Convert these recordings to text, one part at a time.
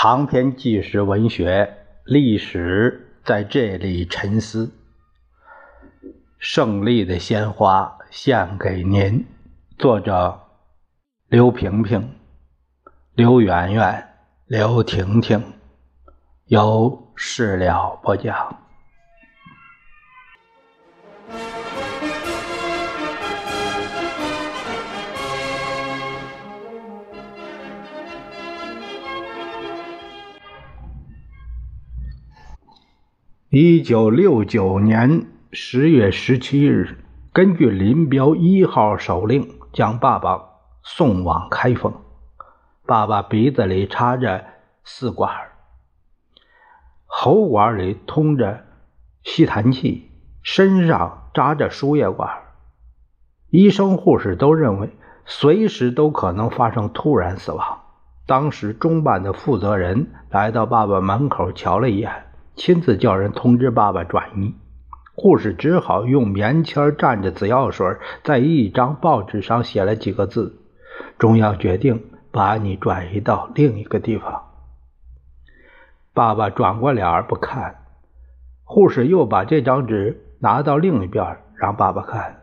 长篇纪实文学历史在这里沉思。胜利的鲜花献给您，作者刘萍萍、刘媛媛、刘婷婷，由事了播讲。一九六九年十月十七日，根据林彪一号手令，将爸爸送往开封。爸爸鼻子里插着丝管，喉管里通着吸痰器，身上扎着输液管。医生护士都认为随时都可能发生突然死亡。当时中办的负责人来到爸爸门口瞧了一眼。亲自叫人通知爸爸转移，护士只好用棉签蘸着紫药水，在一张报纸上写了几个字：“中央决定把你转移到另一个地方。”爸爸转过脸不看，护士又把这张纸拿到另一边让爸爸看，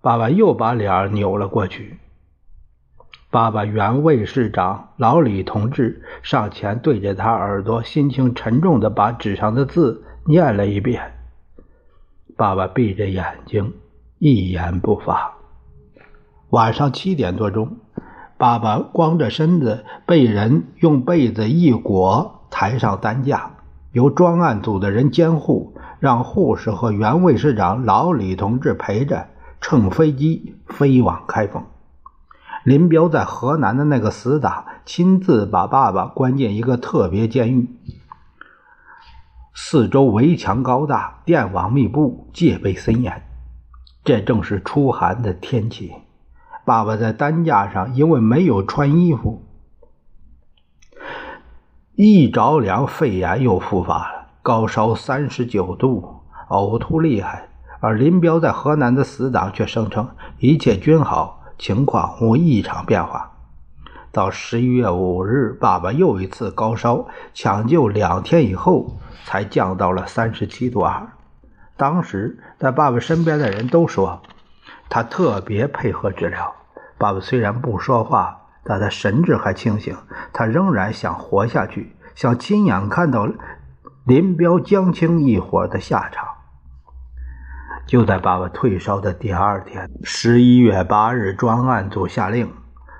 爸爸又把脸扭了过去。爸爸原卫士长老李同志上前对着他耳朵，心情沉重地把纸上的字念了一遍。爸爸闭着眼睛，一言不发。晚上七点多钟，爸爸光着身子被人用被子一裹，抬上担架，由专案组的人监护，让护士和原卫士长老李同志陪着，乘飞机飞往开封。林彪在河南的那个死党亲自把爸爸关进一个特别监狱，四周围墙高大，电网密布，戒备森严。这正是初寒的天气，爸爸在担架上，因为没有穿衣服，一着凉，肺炎又复发了，高烧三十九度，呕吐厉害。而林彪在河南的死党却声称一切均好。情况无异常变化。到十一月五日，爸爸又一次高烧，抢救两天以后才降到了三十七度二。当时在爸爸身边的人都说，他特别配合治疗。爸爸虽然不说话，但他神志还清醒，他仍然想活下去，想亲眼看到林彪、江青一伙的下场。就在爸爸退烧的第二天，十一月八日，专案组下令，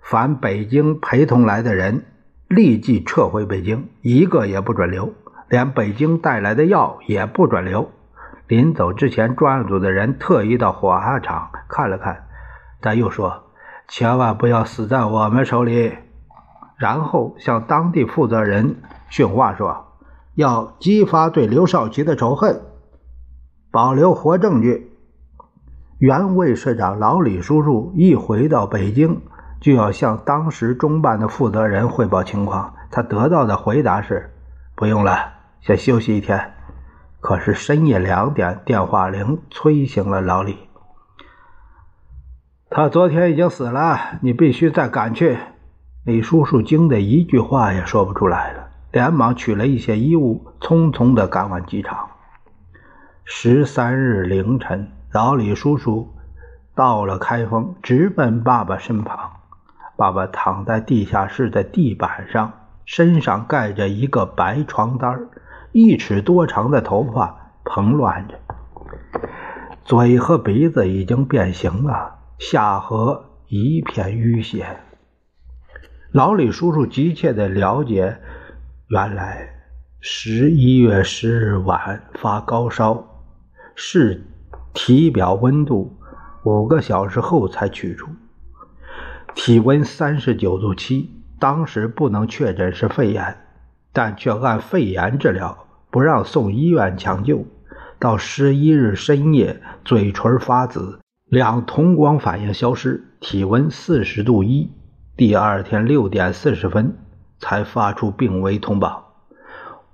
凡北京陪同来的人立即撤回北京，一个也不准留，连北京带来的药也不准留。临走之前，专案组的人特意到火化场看了看，但又说：“千万不要死在我们手里。”然后向当地负责人训话说：“要激发对刘少奇的仇恨。”保留活证据。原卫士长老李叔叔一回到北京，就要向当时中办的负责人汇报情况。他得到的回答是：“不用了，先休息一天。”可是深夜两点，电话铃催醒了老李。他昨天已经死了，你必须再赶去。李叔叔惊得一句话也说不出来了，连忙取了一些衣物，匆匆地赶往机场。十三日凌晨，老李叔叔到了开封，直奔爸爸身旁。爸爸躺在地下室的地板上，身上盖着一个白床单一尺多长的头发蓬乱着，嘴和鼻子已经变形了，下颌一片淤血。老李叔叔急切地了解，原来十一月十日晚发高烧。是体表温度五个小时后才取出，体温三十九度七，当时不能确诊是肺炎，但却按肺炎治疗，不让送医院抢救。到十一日深夜，嘴唇发紫，两瞳光反应消失，体温四十度一。第二天六点四十分才发出病危通报，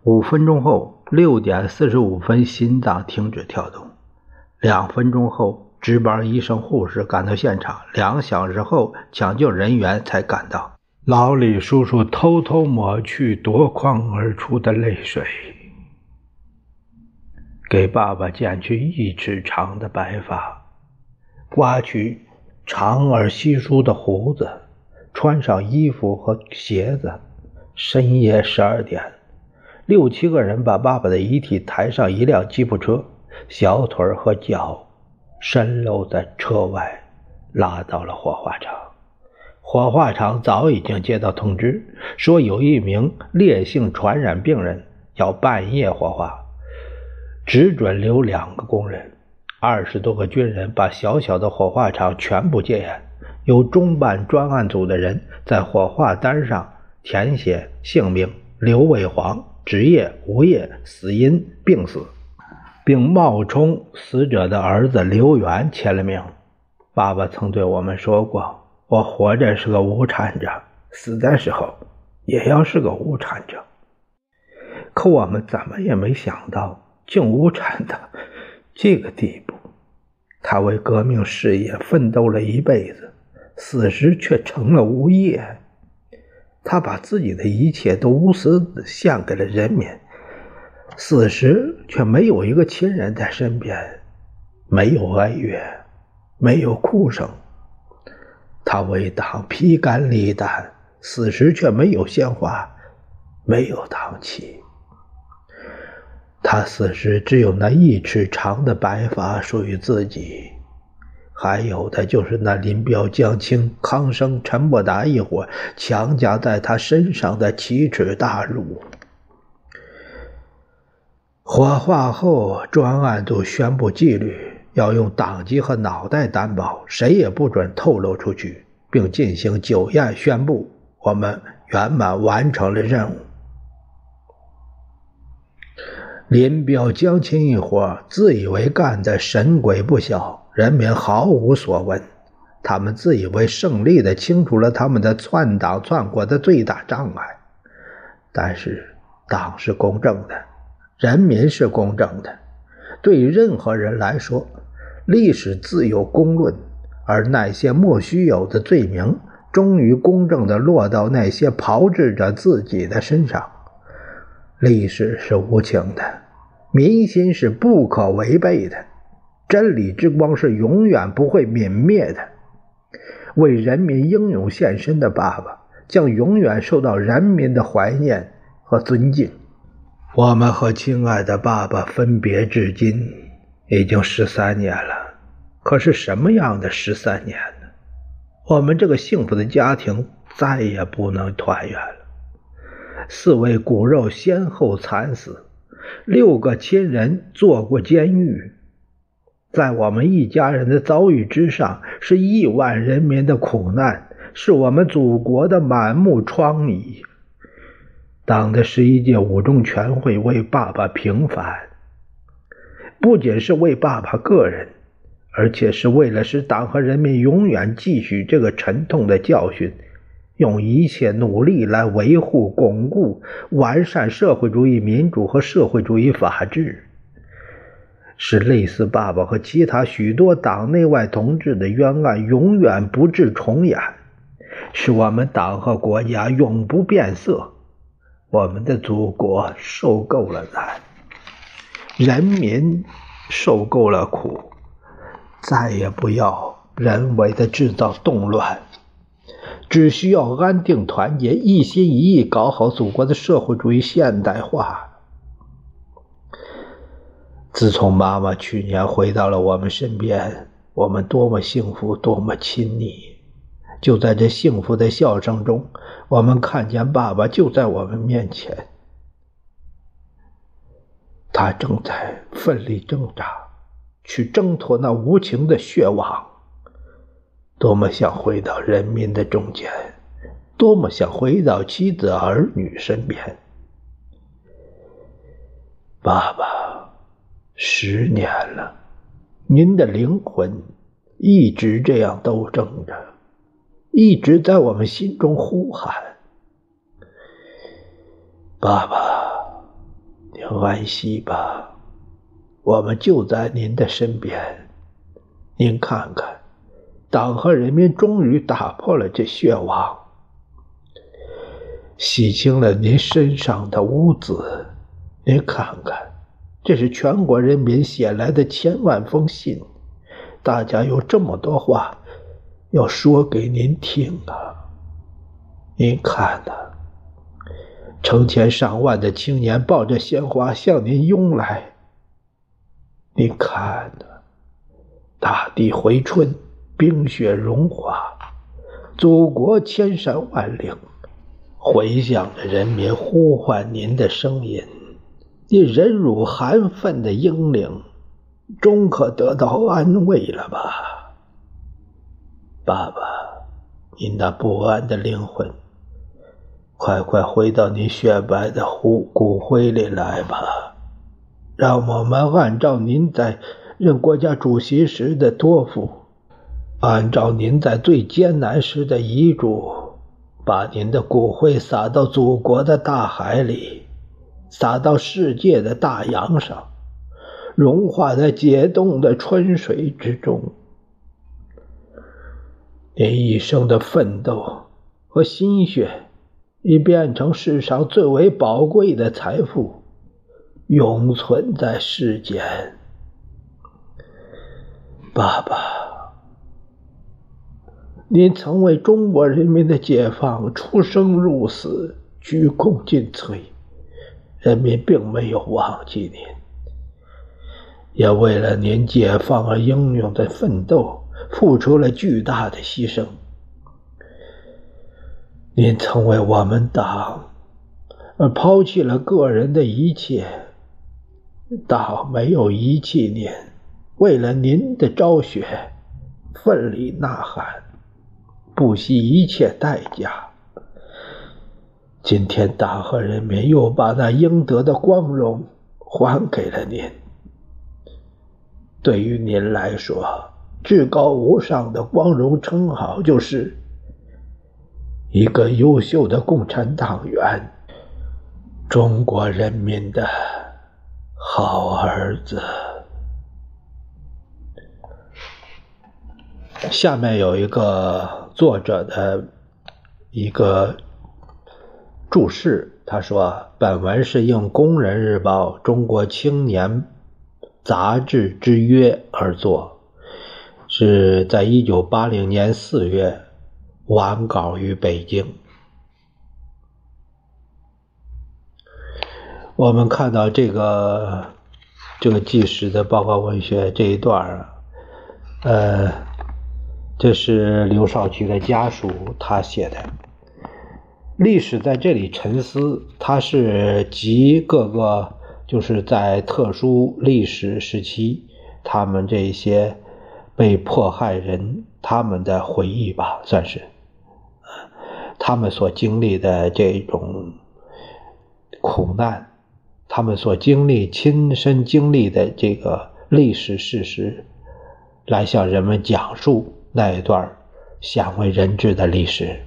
五分钟后。六点四十五分，心脏停止跳动。两分钟后，值班医生、护士赶到现场。两小时后，抢救人员才赶到。老李叔叔偷偷抹去夺眶而出的泪水，给爸爸剪去一尺长的白发，刮去长而稀疏的胡子，穿上衣服和鞋子。深夜十二点，六七个人把爸爸的遗体抬上一辆吉普车，小腿和脚伸露在车外，拉到了火化场。火化场早已经接到通知，说有一名烈性传染病人要半夜火化，只准留两个工人。二十多个军人把小小的火化场全部戒严，由中办专案组的人在火化单上填写姓名刘伟煌、职业无业、死因病死，并冒充死者的儿子刘元签了名。爸爸曾对我们说过。我活着是个无产者，死的时候也要是个无产者。可我们怎么也没想到，竟无产到这个地步。他为革命事业奋斗了一辈子，死时却成了无业。他把自己的一切都无私的献给了人民，死时却没有一个亲人在身边，没有哀乐，没有哭声。他为党披肝沥胆，死时却没有鲜花，没有党旗。他死时只有那一尺长的白发属于自己，还有的就是那林彪、江青、康生、陈伯达一伙强加在他身上的奇耻大辱。火化后，专案组宣布纪律。要用党籍和脑袋担保，谁也不准透露出去，并进行酒宴宣布我们圆满完成了任务。林彪、江青一伙自以为干的神鬼不晓，人民毫无所闻。他们自以为胜利的清除了他们的篡党篡国的最大障碍。但是，党是公正的，人民是公正的，对任何人来说。历史自有公论，而那些莫须有的罪名，终于公正的落到那些炮制者自己的身上。历史是无情的，民心是不可违背的，真理之光是永远不会泯灭的。为人民英勇献身的爸爸，将永远受到人民的怀念和尊敬。我们和亲爱的爸爸分别至今。已经十三年了，可是什么样的十三年呢？我们这个幸福的家庭再也不能团圆了。四位骨肉先后惨死，六个亲人坐过监狱，在我们一家人的遭遇之上，是亿万人民的苦难，是我们祖国的满目疮痍。党的十一届五中全会为爸爸平反。不仅是为爸爸个人，而且是为了使党和人民永远继续这个沉痛的教训，用一切努力来维护、巩固、完善社会主义民主和社会主义法治，使类似爸爸和其他许多党内外同志的冤案永远不致重演，使我们党和国家永不变色，我们的祖国受够了难。人民受够了苦，再也不要人为的制造动乱，只需要安定团结，一心一意搞好祖国的社会主义现代化。自从妈妈去年回到了我们身边，我们多么幸福，多么亲昵！就在这幸福的笑声中，我们看见爸爸就在我们面前。他正在奋力挣扎，去挣脱那无情的血网。多么想回到人民的中间，多么想回到妻子儿女身边。爸爸，十年了，您的灵魂一直这样斗争着，一直在我们心中呼喊。爸爸。您安息吧，我们就在您的身边。您看看，党和人民终于打破了这血网。洗清了您身上的污渍。您看看，这是全国人民写来的千万封信，大家有这么多话要说给您听啊！您看呐，成千上万的青年抱着鲜花向您拥来。您看呐，大地回春，冰雪融化，祖国千山万岭。回响着人民呼唤您的声音，你忍辱含愤的英灵，终可得到安慰了吧？爸爸，你那不安的灵魂，快快回到你雪白的骨骨灰里来吧！让我们按照您在任国家主席时的托付，按照您在最艰难时的遗嘱。把您的骨灰撒到祖国的大海里，撒到世界的大洋上，融化在解冻的春水之中。您一生的奋斗和心血，已变成世上最为宝贵的财富，永存在世间。爸爸。您曾为中国人民的解放出生入死，鞠躬尽瘁，人民并没有忘记您，也为了您解放而英勇的奋斗，付出了巨大的牺牲。您曾为我们党而抛弃了个人的一切，党没有遗弃您，为了您的昭雪，奋力呐喊。不惜一切代价。今天，党和人民又把那应得的光荣还给了您。对于您来说，至高无上的光荣称号就是一个优秀的共产党员，中国人民的好儿子。下面有一个。作者的一个注释，他说：“本文是应《工人日报》《中国青年》杂志之约而作，是在一九八零年四月完稿于北京。”我们看到这个这个纪实的报告文学这一段啊呃。这是刘少奇的家属他写的历史在这里沉思，它是集各个就是在特殊历史时期他们这些被迫害人他们的回忆吧，算是他们所经历的这种苦难，他们所经历亲身经历的这个历史事实，来向人们讲述。那一段鲜为人知的历史。